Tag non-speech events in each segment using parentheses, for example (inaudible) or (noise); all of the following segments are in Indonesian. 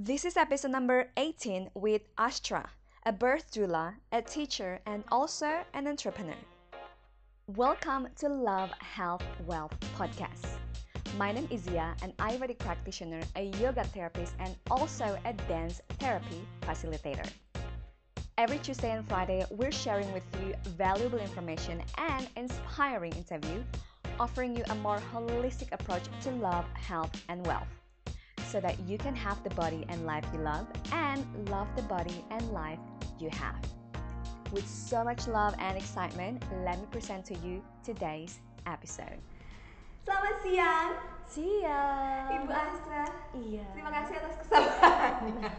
This is episode number 18 with Astra, a birth doula, a teacher, and also an entrepreneur. Welcome to Love, Health, Wealth podcast. My name is Zia, an Ayurvedic practitioner, a yoga therapist, and also a dance therapy facilitator. Every Tuesday and Friday, we're sharing with you valuable information and inspiring interview, offering you a more holistic approach to love, health, and wealth so that you can have the body and life you love and love the body and life you have. With so much love and excitement, let me present to you today's episode. Selamat siang, Siang. Ibu Astra. Iya. Terima kasih atas kesabarannya.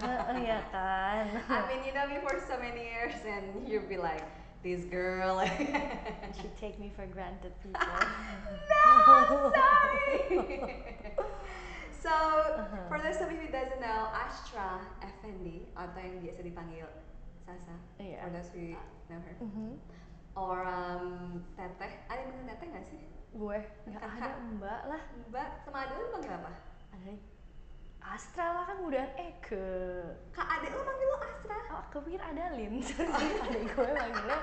Iya kan. (laughs) I mean, you know me for so many years, and you'll be like, this girl. (laughs) She take me for granted, people. (laughs) no, sorry. So, Uh-huh. for those of you who doesn't know, Astra Effendi atau yang biasa dipanggil Sasa, Iya. for those who know her, Mhm. or um, Teteh. Ada yang Teteh nggak sih? Gue nggak ada mbak lah. Mbak sama Ade lu panggil apa? Ada Astra lah kan udah Eke. Kak Ade lu manggil lu Astra? Oh, aku pikir ada Lin. (laughs) Terus adik gue manggilnya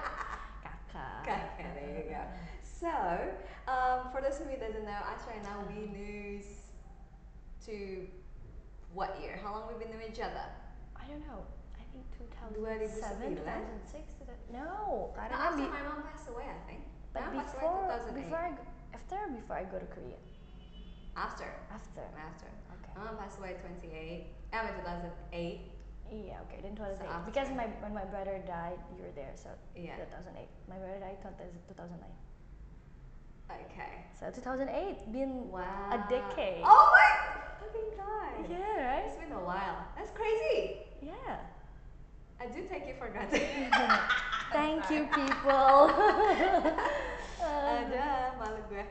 kakak. Okay, there you go. So, um, for those of you who doesn't know, Astra and I we knew s- to what year? How long we've been knowing each other? I don't know. I think 2007, 2009? 2006. 2000 No, No, karena after my mom passed away, I think. but before, away 2008. before I, go- after, or before I go to Korea. after, After. after. Okay. My mom passed away 28. I mean 2008. Yeah, okay, then 2008. after. because my when my brother died, you were there, so Yeah. 2008. My brother died 2000 2009. Okay. So 2008 been Wow. a decade. Oh my do take you for granted. (laughs) Thank you, (laughs) people. (laughs) Ada malu gue.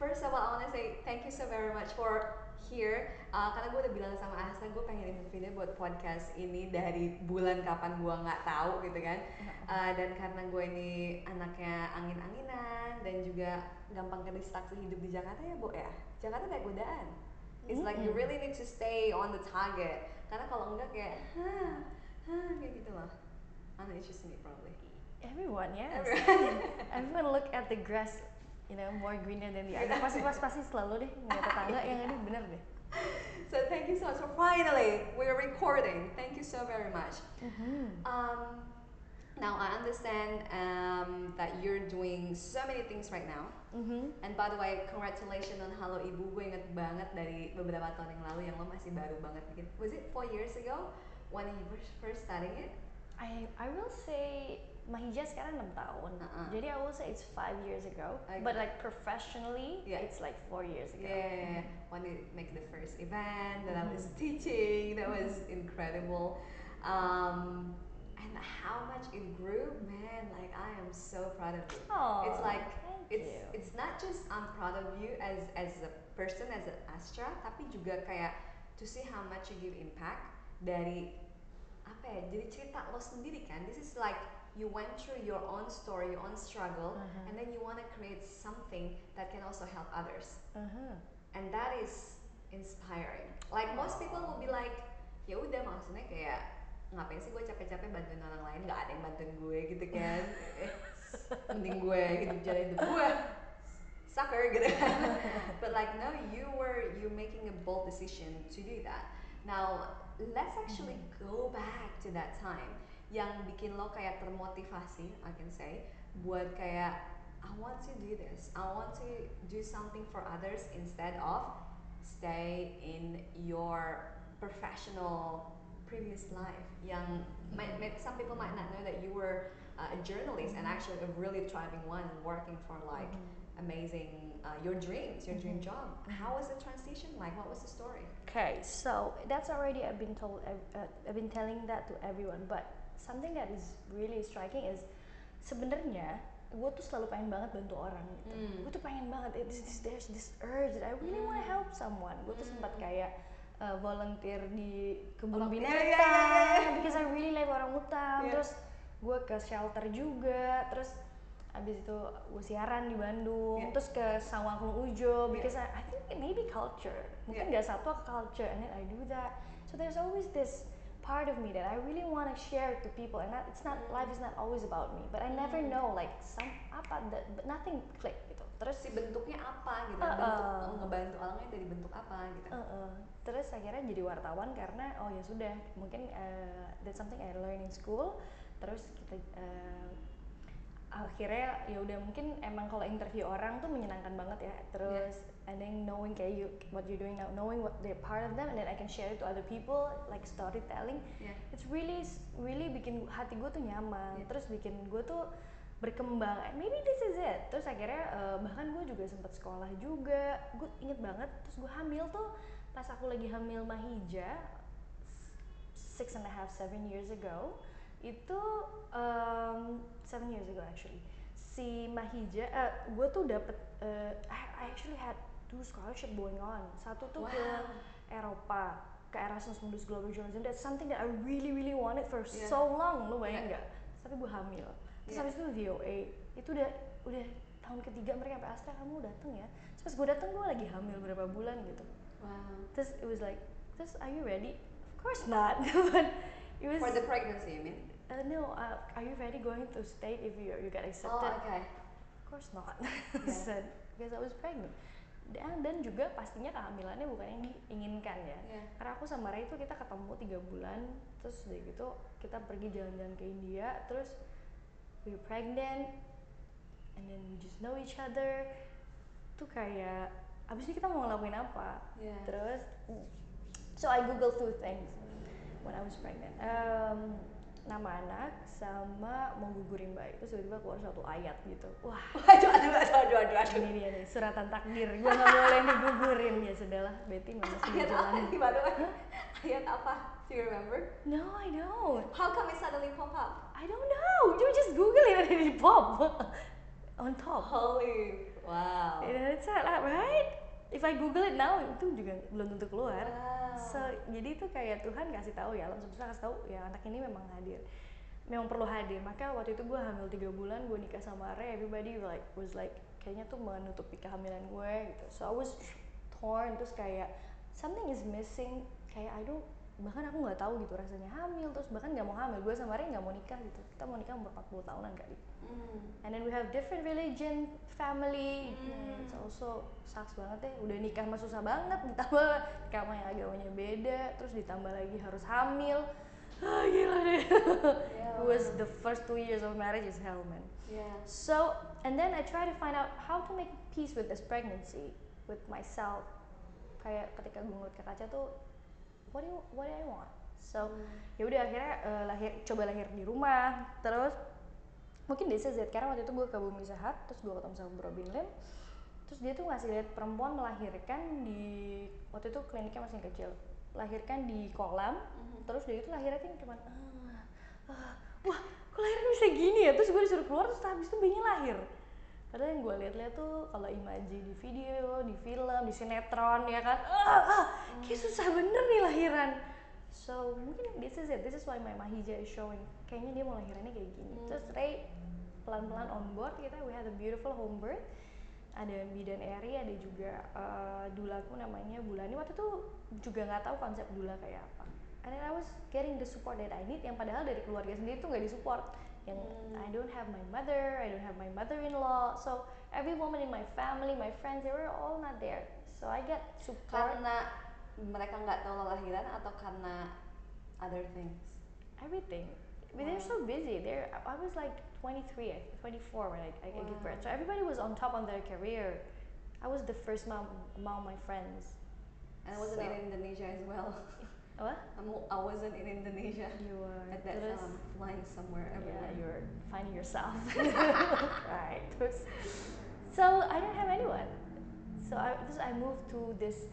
First of all, I wanna say thank you so very much for here. Uh, karena gue udah bilang sama Asna, gue pengen video buat podcast ini dari bulan kapan gue nggak tahu gitu kan. Uh, dan karena gue ini anaknya angin-anginan dan juga gampang ke distraksi hidup di Jakarta ya, Bu ya. Jakarta kayak godaan. It's like you really need to stay on the target. Karena kalau enggak kayak, hah, hah, kayak gitu just me probably. Everyone, yes. Everyone. Everyone look at the grass, you know, more greener than the other. Pasti pas pasti selalu deh ngeliat tetangga yang ini bener deh. So thank you so much. So finally, we're recording. Thank you so very much. Mhm. Um, now I understand um, that you're doing so many things right now. Mhm. And by the way, congratulations on Halo Ibu. Gue inget banget dari beberapa tahun yang lalu yang lo masih baru banget bikin. Was it four years ago when you first, first starting it? I I will say Mahija sekarang 6 tahun. Uh-uh. Jadi I will say it's five years ago. Okay. But like professionally, Yeah. it's like four years ago. Yeah, when you make the first event that I was teaching, that was incredible. Um, and how much it grew, man! Like I am so proud of you. It's like it's you. it's not just I'm proud of you as as a person as an Astra, tapi juga kayak to see how much you give impact dari apa ya? Jadi cerita lo sendiri kan. This is like you went through your own story, your own struggle, Mhm. and then you want to create something that can also help others Uh-huh. and that is inspiring. Like most people will be like, ya udah maksudnya kayak ngapain sih gue capek-capek bantuin orang lain, nggak ada yang bantuin gue gitu kan? (laughs) Eh, Mending gue hidup jalan hidup gue, sucker gitu kan? (laughs) But like no, you were you making a bold decision to do that. Now let's actually go back to that time yang bikin lo kayak termotivasi, I can say, buat kayak I want to do this. I want to do something for others instead of stay in your professional previous life. Yang might, some people might not know that you were uh, a journalist and actually a really thriving one working for like amazing uh, your dreams, your dream Mhm. job. How was the transition like? What was the story? Okay, so that's already I've been told. Uh, I've been telling that to everyone. But something that is really striking is sebenarnya gue tuh selalu pengen banget bantu orang gitu. Hmm. Gue tuh pengen banget. This, this- there's this urge that I really want to help someone. Gue tuh sempat Hmm. kayak uh, volunteer di kebun binatang iya, iya. because I really like orang hutan. Iya. Terus gue ke shelter juga. Terus abis itu gue siaran di Bandung. Iya. Terus ke Sawangkung Ujo Iya. because I, I think maybe culture. Mungkin Iya. nggak satu culture and then I do that. so there's always this part of me that I really want to share to people and that it's not Mm. life is not always about me but I never Mm. know like some apa that but nothing click gitu terus si bentuknya apa gitu Uh-uh. bentuk ngebantu orangnya dari bentuk apa gitu Uh-uh. Terus akhirnya jadi wartawan karena oh ya sudah mungkin uh, that's something I learn in school. Terus kita uh, akhirnya ya udah mungkin emang kalau interview orang tuh menyenangkan banget ya. Terus and then knowing kayak you what you're doing now, knowing what they're part of them and then I can share it to other people like storytelling. ya It's really really bikin hati gue tuh nyaman. Yeah. Terus bikin gue tuh berkembang. And Maybe this is it. Terus akhirnya uh, bahkan gue juga sempat sekolah juga. Gue inget banget. Terus gue hamil tuh pas aku lagi hamil Mahija six and a half seven years ago itu um, ago actually. Si Mahija uh, gue tuh dapet uh, I, I actually had two scholarship going on. Satu tuh ke Wow. Eropa ke Erasmus Mundus Global Journalism. That's something that I really really wanted for Yeah. so long lo bayang Yeah. nggak? Tapi gue hamil. Terus Yeah. habis itu VOA itu udah udah tahun ketiga mereka sampai Astra kamu dateng ya? Terus pas gue dateng gue lagi hamil berapa bulan gitu. Wow. Terus it was like terus are you ready? Of course not. (laughs) But it was for the pregnancy you mean uh, no uh, are you ready going to state if you you get oh accepted oke of course not. Yeah. (laughs) said because I was pregnant. Dan dan juga pastinya kehamilannya bukan yang diinginkan ya. Iya. karena aku sama Ray itu kita ketemu tiga bulan terus dari gitu kita pergi jalan-jalan ke India terus we were pregnant and then we just know each other. Tuh kayak abis ini kita mau ngelakuin apa? Iya. terus so I google two things when I was pregnant. Um, nama anak sama mau gugurin bayi. Terus tiba-tiba keluar satu ayat gitu. Wah. (laughs) Aduh aduh aduh aduh aduh aduh. Ini dia nih suratan takdir. Gue nggak boleh digugurin. Ya sudahlah Betty memang sudah ayat apa nih by the way? Ayat apa? Do you remember? No I don't. How come it suddenly pop up? I don't know. You just google it and it pop. (laughs) On top. Holy wow. It's like right if I google it now itu juga belum tentu keluar. Wow. so jadi itu kayak Tuhan kasih tahu ya alam semesta kasih tahu ya anak ini memang hadir. Memang perlu hadir. Maka waktu itu gue hamil tiga bulan gue nikah sama Ray. Everybody like was like kayaknya tuh menutupi kehamilan gue gitu. So I was torn. Terus kayak something is missing. Kayak I don't bahkan aku nggak tahu gitu rasanya. Hamil terus bahkan nggak mau hamil. Gue sama Ray nggak mau nikah gitu. Kita mau nikah umur 40 tahunan kali Hmm. and then we have different religion family. Hmm. it's also sucks banget deh udah nikah mah susah banget ditambah nikah yang agamanya beda terus ditambah lagi harus hamil. Ah gila deh. Yeah. it was the first two years of marriage is hell man. Yeah so and then I try to find out how to make peace with this pregnancy with myself. Kayak ketika gue ngeliat ke kaca tuh what do you, what do I want? So ya udah akhirnya eh, lahir coba lahir di rumah terus mungkin this is it karena waktu itu gue ke Bumi Sehat terus gue ketemu sama Bro Bin Lim. Terus dia tuh ngasih lihat perempuan melahirkan di waktu itu kliniknya masih kecil lahirkan di kolam. Mhm. terus dia itu lahirnya kan cuman ah, ah, wah kok lahirnya bisa gini ya? Terus gue disuruh keluar terus habis itu bayinya lahir. Padahal yang gue lihat-lihat tuh kalau imaji di video di film di sinetron ya kan? Ah, ah kayak susah bener nih lahiran. So mungkin this is it this is why my mahija is showing kayaknya dia mau lahirannya kayak gini. Hmm. terus Ray pelan-pelan on board kita. We had a beautiful home birth. Ada bidan Eri ada juga eh, dulaku namanya Bulani waktu itu juga nggak tahu konsep dula kayak apa. And then I was getting the support that I need yang padahal dari keluarga sendiri tuh nggak disupport. Yang Hmm. I don't have my mother I don't have my mother-in-law. So every woman in my family my friends they were all not there. So I get support. Karena mereka nggak tahu lahiran atau karena other things? Everything. But they're so busy. They're I was like 23, 24 when I, I, I give birth. So everybody was on top on their career. I was the first mom among my friends. and I wasn't So- in Indonesia as well (laughs) What? I'm, I wasn't in Indonesia You were at that time flying somewhere Yeah, everywhere you're finding yourself. (laughs) (laughs) right. So I don't have anyone. So I I moved to this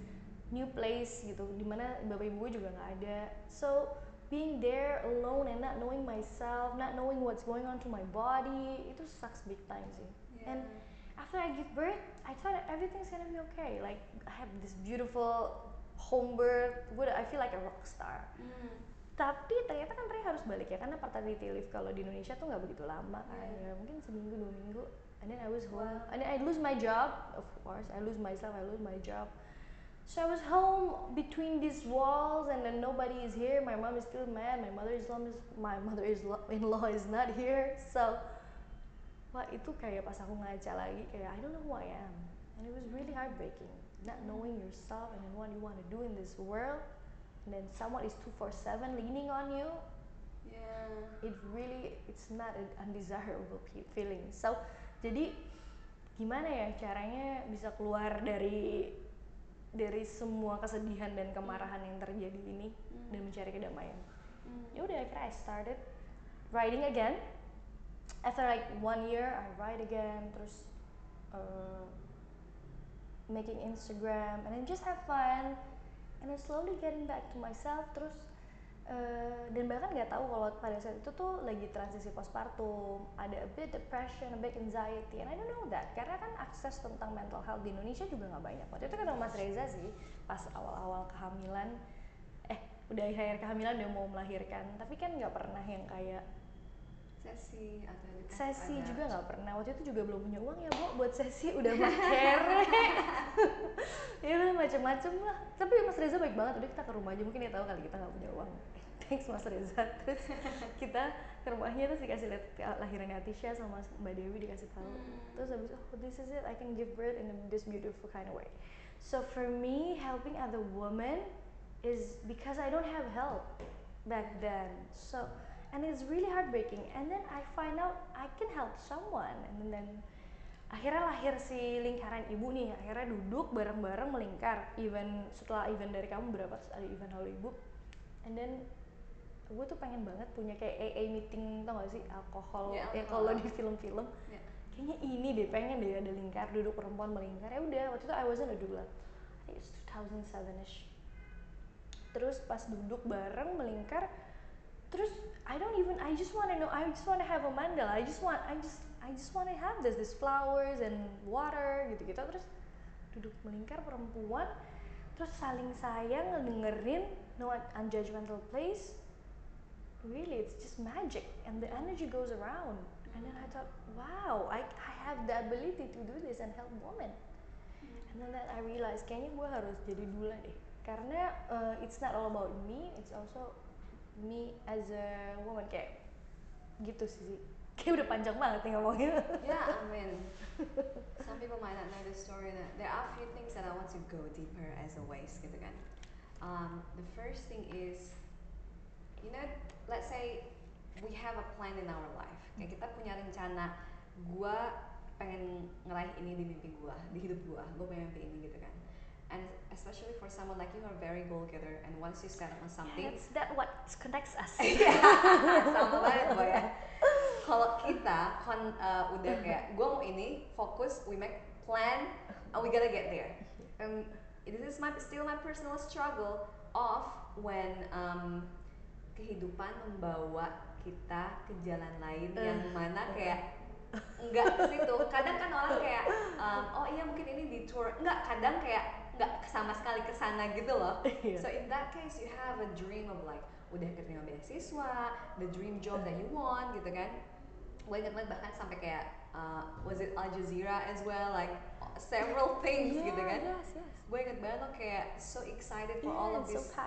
new place gitu, dimana bapak ibu juga nggak ada. So being there alone and not knowing myself, not knowing what's going on to my body, itu sucks big time sih. And after I give birth, I thought everything's gonna be okay. Like I have this beautiful home birth, gue I feel like a rock star Hmm. tapi ternyata kan Ray harus balik ya karena paternity leave kalau di Indonesia tuh nggak begitu lama kan Iya. ya mungkin seminggu dua minggu and then I was home Wow. and then I lose my job of course I lose myself I lose my job So I was home between these walls, and then nobody is here. My mom is still mad. My mother is my mother is in law is not here. So, wah itu kayak pas aku ngaca lagi kayak I don't know who I am, and it was really heartbreaking. Not knowing yourself and then what you want to do in this world, and then someone is two four seven leaning on you. Yeah. It really it's not an undesirable feeling. So, jadi gimana ya caranya bisa keluar dari dari semua kesedihan dan kemarahan yang terjadi ini Hmm. dan mencari kedamaian. Hmm. Ya udah akhirnya I started writing again. After like one year I write again terus uh, making Instagram and then just have fun and then slowly getting back to myself terus uh, dan bahkan nggak tahu kalau pada saat itu tuh lagi transisi postpartum ada a bit depression, a bit anxiety and I don't know that. Karena kan akses tentang mental health di Indonesia juga nggak banyak. Waktu itu ketemu Mas Reza sih pas awal-awal kehamilan eh udah akhir kehamilan udah mau melahirkan. Tapi kan nggak pernah yang kayak Sesi atau sesi ada- juga nggak pernah. Waktu itu juga belum punya uang ya bu buat sesi udah makere (laughs) (laughs) ya udah macem-macem lah. Tapi Mas Reza baik banget. Udah kita ke rumah aja mungkin dia tahu kali kita nggak punya uang thanks Mas Reza. (laughs) Terus kita ke rumahnya terus dikasih lihat lahirannya Atisha sama Mbak Dewi dikasih tahu. Hmm. terus habis oh this is it. I can give birth in this beautiful kind of way. So for me helping other women is because I don't have help back then. So and it's really heartbreaking. And then I find out I can help someone. And then akhirnya lahir si lingkaran ibu nih. Akhirnya duduk bareng-bareng melingkar. Event setelah event dari kamu berapa? Ada event halo ibu. And then gue tuh pengen banget punya kayak AA meeting tau gak sih? Alkohol Ya, ya kalau di film-film. Ya. kayaknya ini deh pengen deh ada lingkar duduk perempuan melingkar. Ya udah waktu itu I wasn't a doula. I think it's 2007ish terus pas duduk bareng melingkar terus I don't even I just wanna know I just wanna have a mandala. I just want I just I just wanna have this this flowers and water gitu gitu terus duduk melingkar perempuan terus saling sayang ngedengerin no unjudgmental place really it's just magic and the energy goes around. And then I thought wow I, I have the ability to do this and help women. And then that I realized kayaknya gue harus jadi dula deh. Karena uh, it's not all about me it's also me as a woman kayak gitu sih (laughs) kayak udah panjang banget nih ngomongnya. Yeah, (laughs) I mean, some people might not know the story. That there are a few things that I want to go deeper as always, gitu kan. Um, the first thing is, you know, let's say we have a plan in our life. Kayak kita punya rencana, gua pengen ngeraih ini di mimpi gua, di hidup gua. Gua pengen mimpi ini gitu kan. And especially for someone like you who are very goal getter, and once you set on something, that's that what connects us (laughs) sama banget boy ya. Kalau kita kon uh, udah kayak gue mau ini fokus, we make plan, and we gotta get there. Um, this is my still my personal struggle of when um, kehidupan membawa kita ke jalan lain yang mana kayak nggak ke situ. Kadang kan orang kayak um, oh iya mungkin ini di tour, nggak kadang kayak nggak sama sekali ke sana gitu loh. (laughs) Iya. So in that case you have a dream of like udah keterima beasiswa, the dream job that you want gitu kan. Gue inget banget bahkan sampai kayak uh, was it Al Jazeera as well like several (laughs) things gitu kan. yes yes Gue inget banget lo kayak so excited for yeah, all of so this so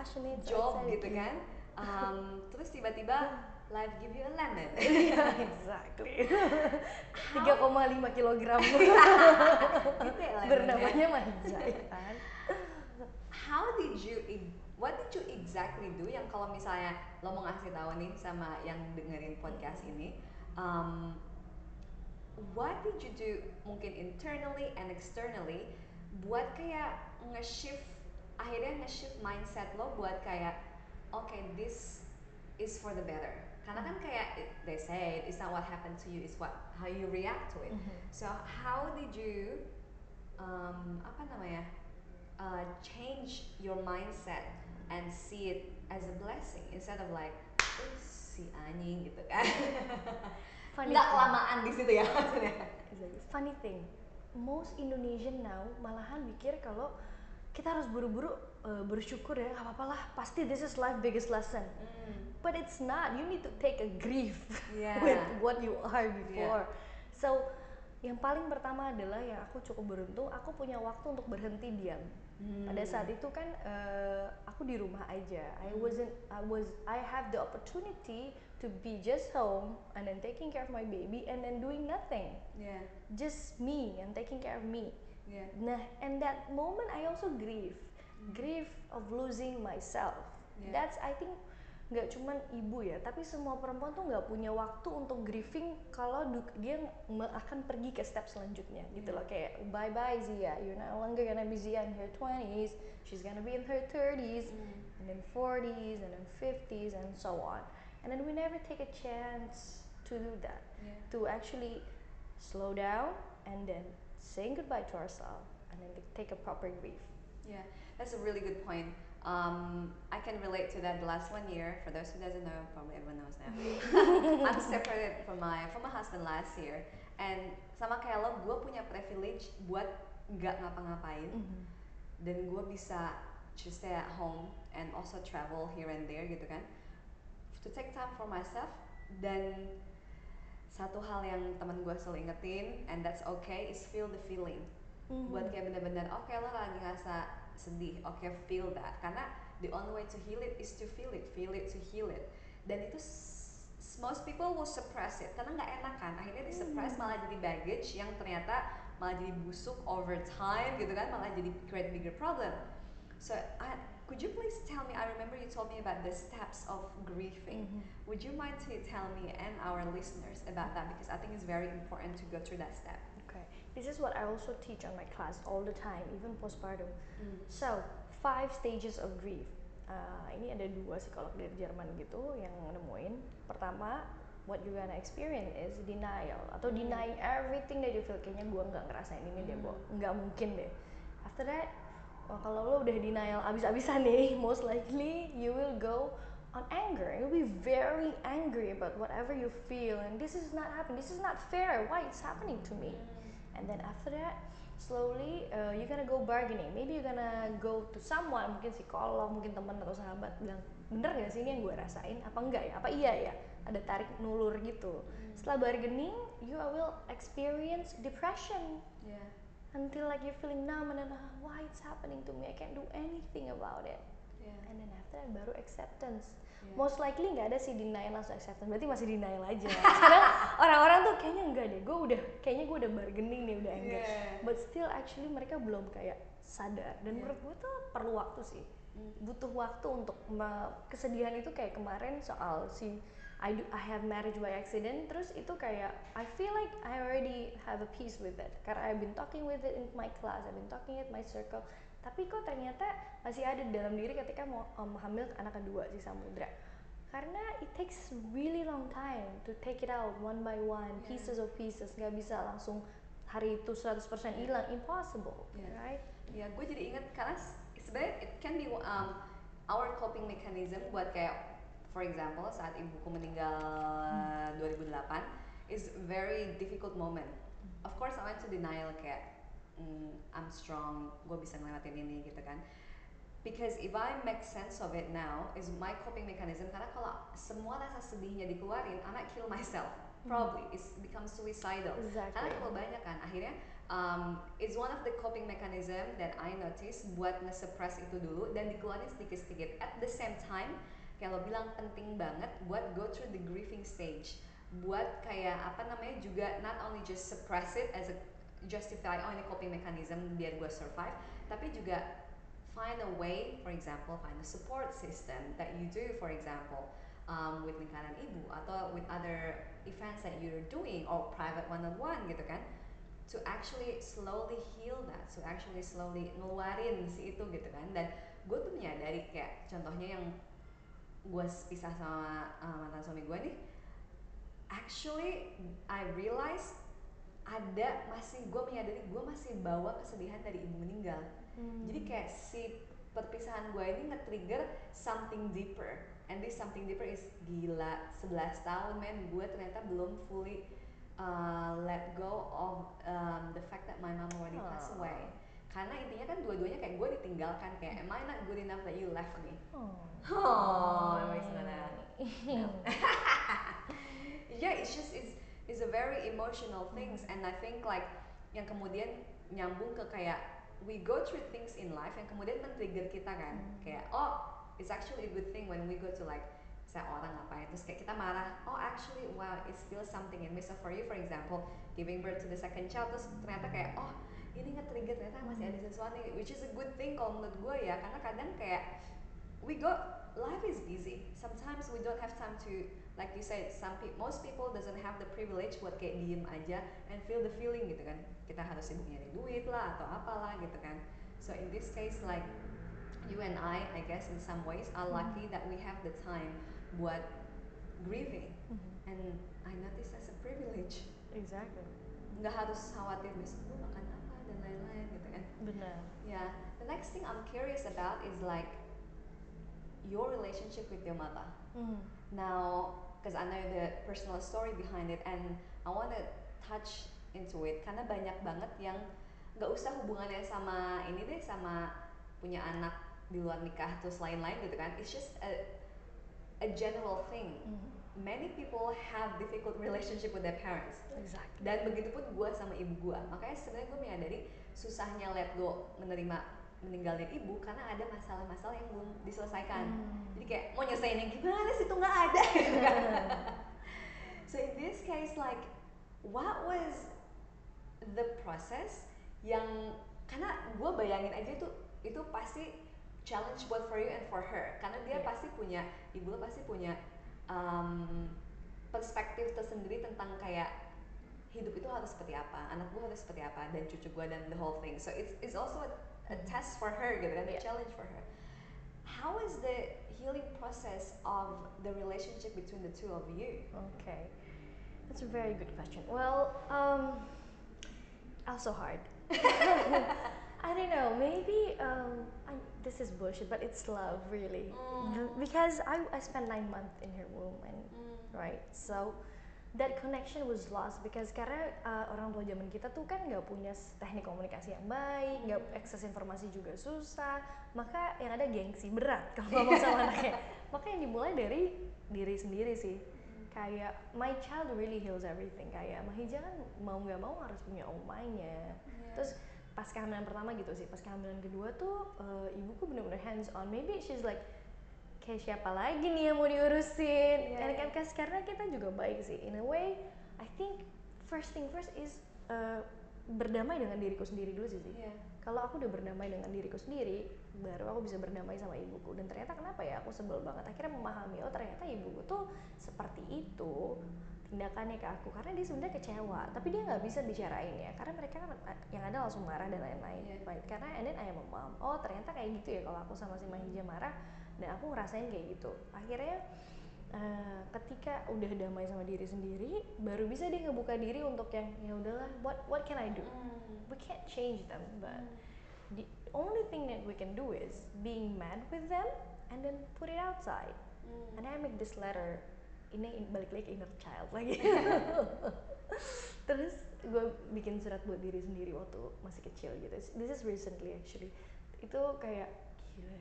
job excited. gitu kan. Um, terus tiba-tiba life give you a lemon. (laughs) (laughs) Iya, exactly. 3,5 kilogram. (laughs) Gitu ya bernamanya manja ya kan? How did you what did you exactly do yang kalau misalnya lo mau ngasih tahu nih sama yang dengerin podcast ini um, what did you do mungkin internally and externally buat kayak nge-shift akhirnya nge-shift mindset lo buat kayak okay this is for the better. Karena kan kayak they say it's not what happened to you it's what how you react to it. Mhm. so how did you um, apa namanya uh, change your mindset and see it as a blessing instead of like "Ih, si anjing gitu kan. (laughs) Funny nggak kelamaan di situ ya maksudnya. Funny thing, most Indonesian now malahan mikir kalau kita harus buru-buru uh, bersyukur ya, nggak apa-apa lah, pasti this is life biggest lesson. But it's not. You need to take a grief Yeah. (laughs) with what you are before. So, yang paling pertama adalah yang aku cukup beruntung, aku punya waktu untuk berhenti diam. Pada saat itu kan eh, aku di rumah aja. I Hmm. wasn't I was I have the opportunity to be just home and then taking care of my baby and then doing nothing. yeah Just me and taking care of me. Yeah Nah, and that moment I also grieve, grieve of losing myself. Yeah. That's I think nggak cuman ibu ya, tapi semua perempuan tuh nggak punya waktu untuk grieving kalau dia akan pergi ke step selanjutnya gitu Yeah. loh kayak bye bye Zia, you're no longer gonna be Zia in her 20s, she's gonna be in her 30s, Mm. and then 40s, and then 50s, and so on. And then we never take a chance to do that yeah to actually slow down and then saying goodbye to ourselves and then take a proper grief. Yeah, that's a really good point. Um, I can relate to that. The last one year, for those who doesn't know, probably everyone knows now. (laughs) I'm separated from my from my husband last year, and sama kayak lo, gue punya privilege buat nggak ngapa-ngapain, dan gue bisa just stay at home and also travel here and there gitu kan, to take time for myself. Dan satu hal yang teman gue selalu ingetin, and that's okay, is feel the feeling. Buat kayak bener-bener oke lo lagi ngerasa sedih oke feel that. Karena the only way to heal it is to feel it feel it to heal it. Dan itu most people will suppress it karena nggak enak kan. Akhirnya di suppress malah jadi baggage yang ternyata malah jadi busuk over time gitu kan malah jadi create bigger problem. So I, could you please tell me I remember you told me about the steps of grieving would you mind to tell me and our listeners about that because I think it's very important to go through that step Okay, this is what I also teach on my class all the time, even postpartum. Mm. So, five stages of grief. Uh, ini ada dua psikolog dari Jerman gitu yang nemuin. Pertama, what you gonna experience is denial atau Hmm. denying everything that you feel. Kayaknya gue nggak ngerasain ini deh, Bo. Hmm. Nggak mungkin deh. After that, wah, kalau lo udah denial abis-abisan nih, (laughs) most likely you will go on anger. You'll be very angry about whatever you feel, and this is not happening. This is not fair. Why it's happening to me? And then after that, slowly uh, you're gonna go bargaining. Maybe you're gonna go to someone, mungkin psikolog, mungkin teman atau sahabat bilang, bener gak sih ini yang gue rasain? Apa enggak ya? Apa iya ya? Ada tarik nulur gitu. Setelah bargaining, you will experience depression yeah until like you're feeling numb and then ah, why it's happening to me? I can't do anything about it. yeah And then after that baru acceptance. Yeah. Most likely nggak ada sih denial langsung acceptance. Berarti masih denial aja. Karena (laughs) orang-orang tuh kayaknya enggak deh. Gue udah kayaknya gue udah bargaining nih udah enggak. Yeah. But still actually mereka belum kayak sadar. Dan Yeah. menurut gue tuh perlu waktu sih. Mm. Butuh waktu untuk kesedihan itu kayak kemarin soal si I do I have marriage by accident terus itu kayak I feel like I already have a peace with it. Karena I've been talking with it in my class I've been talking at my circle. Tapi kok ternyata masih ada di dalam diri ketika mau um, hamil anak kedua si Samudra. Karena it takes really long time to take it out one by one Yeah. pieces of pieces. Nggak bisa langsung hari itu 100% hilang. Impossible Yeah. right? Ya, gue jadi inget karena sebenarnya it can be um, our coping mechanism buat kayak for example saat ibuku meninggal 2008 is very difficult moment. Of course I went to denial kayak mm, I'm strong, gue bisa ngelewatin ini gitu kan. Because if I make sense of it now, is my coping mechanism. Karena kalau semua rasa sedihnya dikeluarin, I might kill myself. Probably, it's becomes suicidal. exactly Karena kan, akhirnya um, it's one of the coping mechanism that I notice buat nge-suppress itu dulu dan dikeluarin sedikit-sedikit. At the same time, kayak lo bilang penting banget buat go through the grieving stage. Buat kayak apa namanya juga not only just suppress it as a justify oh ini coping mechanism biar gue survive, tapi juga find a way, for example, find a support system that you do, for example, um, with lingkaran ibu atau with other events that you're doing or private one-on-one gitu kan, to actually slowly heal that, to actually slowly ngeluarin si itu gitu kan. Dan gue tuh menyadari kayak contohnya yang gue pisah sama uh, mantan suami gue nih, actually I realize ada masih gue menyadari gue masih bawa kesedihan dari ibu meninggal Hmm. jadi kayak si perpisahan gue ini nge-trigger something deeper and this something deeper is gila 11 tahun men gue ternyata belum fully uh, let go of um, the fact that my mom already passed Aw. away karena intinya kan dua-duanya kayak gue ditinggalkan kayak am I not good enough that you left me Oh. Oh, laugh. No. yeah, it's just it's it's a very emotional things and I think like yang kemudian nyambung ke kayak we go through things in life yang kemudian men-trigger kita kan Hmm. kayak oh it's actually a good thing when we go to like saya orang ngapain terus kayak kita marah oh actually wow it's still something in me so for you for example giving birth to the second child terus ternyata kayak oh ini nge-trigger ternyata masih ada sesuatu nih, which is a good thing kalau menurut gue ya karena kadang kayak we go life is busy. Sometimes we don't have time to like you said some pe most people doesn't have the privilege buat kayak diem aja and feel the feeling gitu kan. Kita harus sibuk nyari duit lah atau apalah gitu kan. So in this case like you and I I guess in some ways are lucky that we have the time buat grieving. Mhm. and I notice as a privilege. Exactly. nggak harus khawatir besok gue makan apa lain-lain gitu kan Benar. Yeah, the next thing I'm curious about is like your relationship with your mother. Mhm. Now, because I know the personal story behind it, and I want to touch into it karena banyak banget yang nggak usah hubungannya sama ini deh, sama punya anak di luar nikah terus lain-lain gitu kan. It's just a a general thing. Mhm. Many people have difficult relationship with their parents Exactly. dan begitupun gue sama ibu gue makanya sebenarnya gue menyadari susahnya let go menerima meninggalnya ibu karena ada masalah-masalah yang belum diselesaikan Hmm. jadi kayak mau nyelesainnya gimana sih itu nggak ada gitu (laughs) kan. so in this case like what was the process yang karena gue bayangin aja tuh itu pasti challenge buat for you and for her karena dia Iya. pasti punya ibu lo pasti punya um, perspektif tersendiri tentang kayak hidup itu harus seperti apa anak gue harus seperti apa dan cucu gue dan the whole thing so it's it's also a, a Mhm. test for her gitu kan a challenge for her how is the healing process of the relationship between the two of you Okay, that's a very good question. Well, um, also hard. (laughs) I don't know. Maybe um, I, this is bullshit, but it's love, really. Mm. Because I I spent nine months in her womb, and right, so that connection was lost because karena uh, orang tua zaman kita tuh kan nggak punya teknik komunikasi yang baik, nggak Hmm. akses informasi juga susah, maka yang ada gengsi berat kalau ngomong sama (laughs) anaknya. Maka yang dimulai dari diri sendiri sih. Kayak my child really heals everything. Kayak Mahija kan mau nggak mau harus punya omanya. Terus pas kehamilan pertama gitu sih, pas kehamilan kedua tuh eh, ibuku bener-bener hands on. Maybe she's like kayak siapa lagi nih yang mau diurusin? Iya, and kan iya. kas- karena kita juga baik sih. In a way I think first thing first is uh, berdamai dengan diriku sendiri dulu sih sih. Iya. kalau aku udah berdamai dengan diriku sendiri baru aku bisa berdamai sama ibuku. Dan ternyata kenapa ya? Aku sebel banget. Akhirnya memahami oh ternyata ibuku tuh seperti itu tindakannya ke aku. Karena dia sebenarnya kecewa tapi dia nggak bisa bicarain ya. Karena mereka kan uh, yang ada langsung marah dan lain-lain Iya. right? karena and then I am a mom. Oh ternyata kayak gitu ya kalau aku sama si Mahija marah dan aku ngerasain kayak gitu. Akhirnya eh, ketika udah damai sama diri sendiri baru bisa dia ngebuka diri untuk yang ya udahlah what what can I do? We can't change them but the only thing that we can do is being mad with them and then put it outside. And I make this letter ini in- balik lagi ke inner child lagi. (laughs) Terus gue bikin surat buat diri sendiri waktu masih kecil gitu. This is recently actually. Itu kayak gila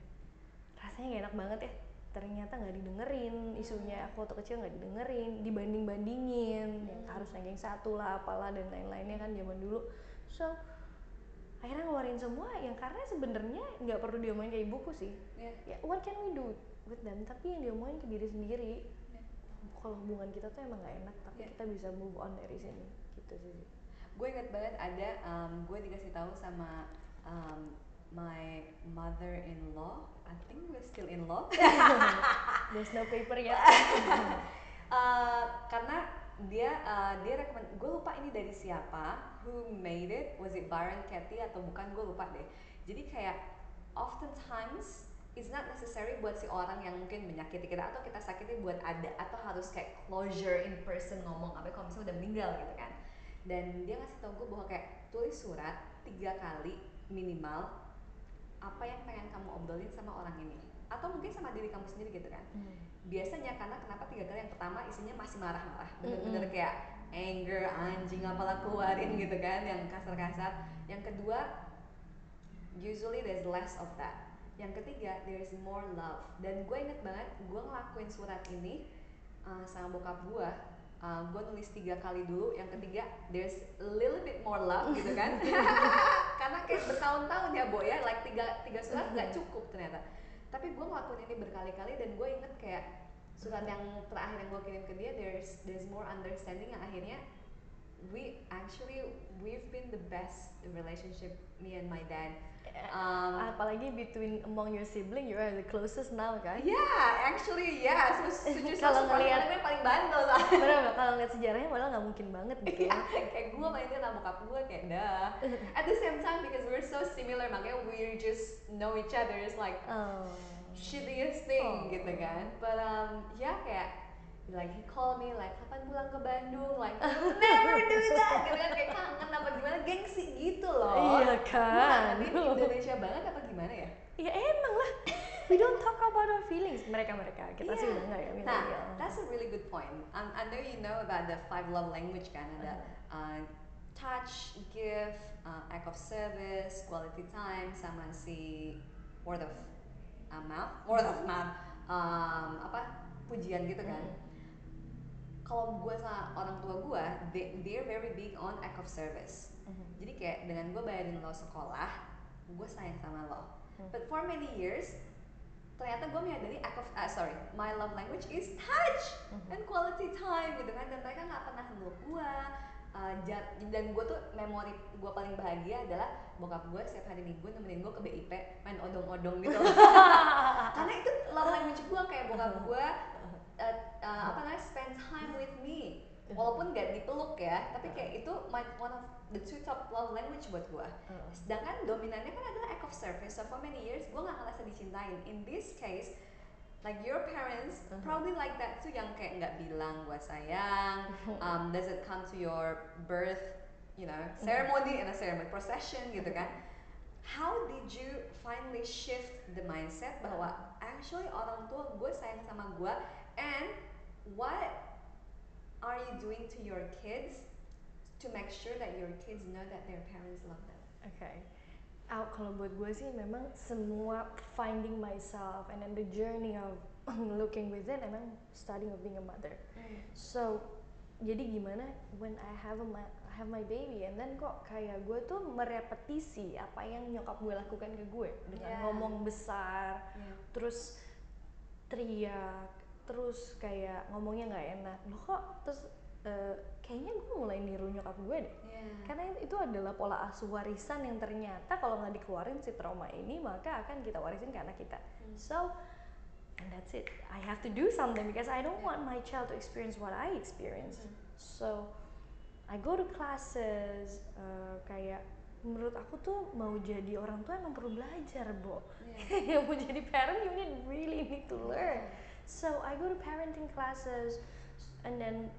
rasanya gak enak banget ya. Ternyata nggak didengerin isunya aku waktu kecil nggak didengerin dibanding bandingin yang harus ranking satu lah apalah dan lain-lainnya kan zaman dulu. So akhirnya ngeluarin semua yang karena sebenarnya nggak perlu diomongin ke ibuku sih. Iya. ya what can we do with them? Tapi yang diomongin ke diri sendiri. Kalau hubungan kita tuh emang nggak enak tapi Iya. kita bisa move on dari sini. Gitu sih. Gue inget banget ada um, gue dikasih tahu sama um, my mother-in-law. I think we're still in law. (laughs) (laughs) There's no paper ya (laughs) Uh, karena dia uh, dia rekomend gue lupa ini dari siapa who made it. Was it Byron Katie atau bukan? Gue lupa deh. Jadi kayak oftentimes it's not necessary buat si orang yang mungkin menyakiti kita atau kita sakiti buat ada atau harus kayak closure in person ngomong apa kalau misalnya udah meninggal gitu kan. Dan dia ngasih tau gue bahwa kayak tulis surat tiga kali minimal apa yang pengen kamu obrolin sama orang ini? Atau mungkin sama diri kamu sendiri gitu kan? Biasanya karena kenapa tiga kali? Yang pertama isinya masih marah-marah. Bener-bener Mm-mm. kayak anger anjing apalah keluarin gitu kan? Yang kasar-kasar. Yang kedua usually there's less of that. Yang ketiga there's more love. Dan gue inget banget gue ngelakuin surat ini uh, sama bokap gue uh, gue nulis tiga kali dulu. Yang ketiga there's a little bit more love gitu kan. (laughs) Karena kayak bertahun-tahun ya Bo ya. Like tiga tiga surat nggak (laughs) cukup ternyata. Tapi gue ngelakuin ini berkali-kali dan gue inget kayak surat yang terakhir yang gue kirim ke dia there's there's more understanding yang akhirnya we actually we've been the best relationship me and my dad. Um, apalagi between among your sibling you are the closest now kan? Yeah actually yeah. So (laughs) (laughs) Kalau ngeliat- yang paling bandel lah bener nggak? kalau lihat sejarahnya malah nggak mungkin banget gitu. Ya kayak gue mainnya sama bokap gue kayak dah (laughs) at the same time because we're so similar makanya we just know each other is like oh. shittiest thing Oh. gitu kan. But um ya kayak like he call me like kapan pulang ke Bandung? Like (laughs) never do that. Gitu kan kayak kangen apa gimana? Gengsi gitu loh. Iya kan? Ngerti (laughs) Indonesia banget apa gimana ya? Ya emang lah. We don't talk about our feelings. Mereka mereka kita sih Iya. udah nggak ya Nah, that's a really good point. Um, I know you know about the five love language kan? Ada uh, touch, gift, uh, act of service, quality time, sama si word of uh, mouth, word of mouth, um, apa? Pujian gitu kan. Mhm. Kalau gue sama orang tua gue, they, they're very big on act of service. Mhm. Jadi kayak dengan gue bayarin lo sekolah, gue sayang sama lo. Hmm. But for many years, ternyata gue menyadari act of, ah, sorry, my love language is touch Mhm. and quality time gitu kan. Dan mereka nggak pernah meluk gue. Uh, dan gue tuh memori gue paling bahagia adalah bokap gue setiap hari minggu nemenin gue ke BIP main odong-odong gitu (laughs) karena itu love language gue kayak bokap gue uh, uh, apa namanya spend time with me. Walaupun gak dipeluk ya tapi kayak itu my, one of the two top love language buat gue Uh, sedangkan dominannya kan adalah act of service. So for many years gue gak ngerasa dicintain. In this case like your parents Uh-huh. probably like that too yang kayak nggak bilang gue sayang. (laughs) Um, doesn't come to your birth you know ceremony and a ceremony procession gitu kan? How did you finally shift the mindset bahwa actually orang tua gue sayang sama gue and what are you doing to your kids to make sure that your kids know that their parents love them Oke. Ah, kalau buat gue sih memang semua finding myself and then the journey of (laughs) looking within emang starting of being a mother. So jadi gimana when I have a ma- I have my baby and then kok kayak gue tuh merepetisi apa yang nyokap gue lakukan ke gue dengan Yeah. ngomong besar, Yeah. terus teriak, terus kayak ngomongnya nggak enak. Loh kok terus eh, kayaknya gue mulai niru nyokap gue deh Yeah. karena itu adalah pola asuh warisan yang ternyata kalau nggak dikeluarin si trauma ini maka akan kita warisin ke anak kita Hmm. so and that's it I have to do something because I don't Yeah. want my child to experience what I experienced Mhm. so I go to classes uh, kayak menurut aku tuh mau jadi orang tua emang perlu belajar bo Yeah. yang (laughs) mau jadi parent you need really need to learn so I go to parenting classes and then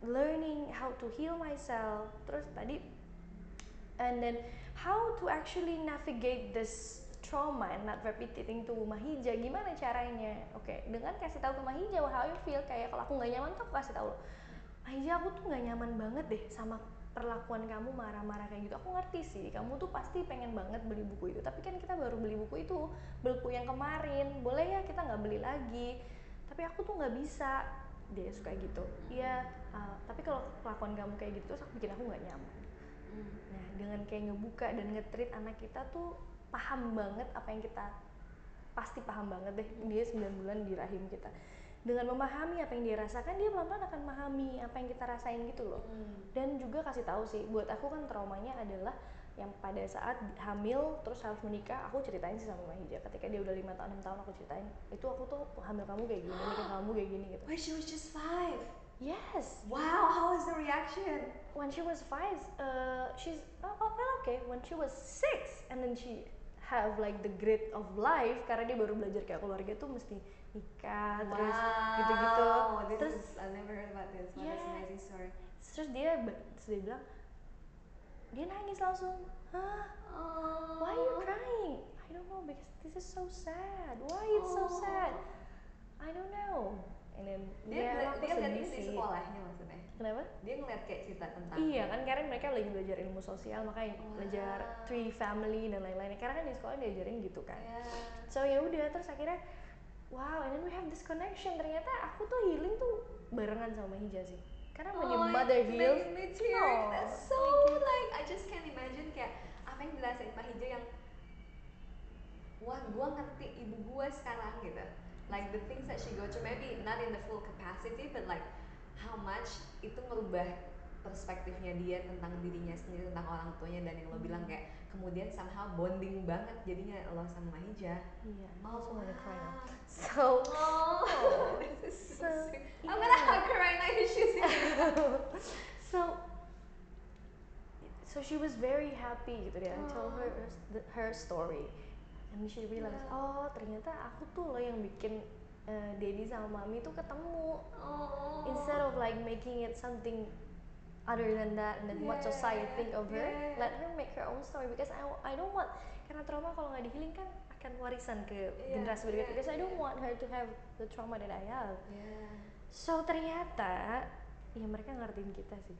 learning how to heal myself. Terus tadi and then how to actually navigate this trauma and not repeating to Mahija gimana caranya? Oke dengan kasih tahu ke Mahija how you feel? Kayak kalau aku nggak nyaman tuh aku kasih tahu Mahija aku tuh nggak nyaman banget deh sama perlakuan kamu marah-marah kayak gitu. Aku ngerti sih kamu tuh pasti pengen banget beli buku itu. Tapi kan kita baru beli buku itu buku yang kemarin. Boleh ya kita nggak beli lagi tapi aku tuh nggak bisa. Dia suka gitu. Iya uh, tapi kalau kelakuan kamu kayak gitu terus aku bikin aku nggak nyaman. Mm. nah dengan kayak ngebuka dan nge-treat anak kita tuh paham banget apa yang kita pasti paham banget deh. Dia 9 bulan di rahim kita. Dengan memahami apa yang dia rasakan dia pelan-pelan akan memahami apa yang kita rasain gitu loh. Mm. dan juga kasih tahu sih buat aku kan traumanya adalah yang pada saat hamil terus harus menikah aku ceritain sih sama Mahija ketika dia udah lima tahun enam tahun aku ceritain itu aku tuh hamil kamu kayak gini nikah kamu kayak gini gitu When she was just five. yes Wow, how was the reaction? when she was five uh, she's oh, oh, well, okay when she was six and then she have like the grit of life karena dia baru belajar kayak keluarga tuh mesti nikah terus gitu-gitu Wow, terus is, I never heard about this. Wow, that's Yeah. amazing story. terus dia dia bilang dia nangis langsung hah why you crying I don't know because this is so sad why it's so sad I don't know and then Dia, ya, ngeliat- aku dia ngeliat di sekolahnya maksudnya. kenapa Dia ngeliat kayak cerita tentang. Iya kan karena mereka lagi belajar ilmu sosial makanya Wow. belajar tree family dan lain-lain. Karena kan di sekolah diajarin gitu kan. Yeah. So ya udah terus akhirnya wow and then we have this connection ternyata aku tuh healing tuh barengan sama Hija sih. Karena when your Oh, mother it's heals making me tear. oh, That's so like I just can't imagine kayak apa yang dirasain Pak Hijo yang wah gua ngerti ibu gua sekarang gitu. Like the things that she go through maybe not in the full capacity but like how much itu merubah perspektifnya dia tentang dirinya sendiri tentang orang tuanya dan yang lo bilang kayak kemudian somehow bonding banget jadinya lo sama Mahija. yeah Oh, also wanna cry now wow. so Oh, this is so, So, sweet. I'm gonna yeah. hug her right now she's (laughs) so so she was very happy gitu deh I told her her, her story and she realized Yeah. oh ternyata aku tuh loh yang bikin uh, daddy sama mami tuh ketemu Oh. instead of like making it something other than that and then what society Yeah, think of her yeah. let her make her own story because I, I don't want karena trauma kalau nggak dihealing kan akan warisan ke Yeah, generasi berikutnya yeah, because I don't yeah. want her to have the trauma that I have Yeah. so ternyata ya mereka ngertiin kita sih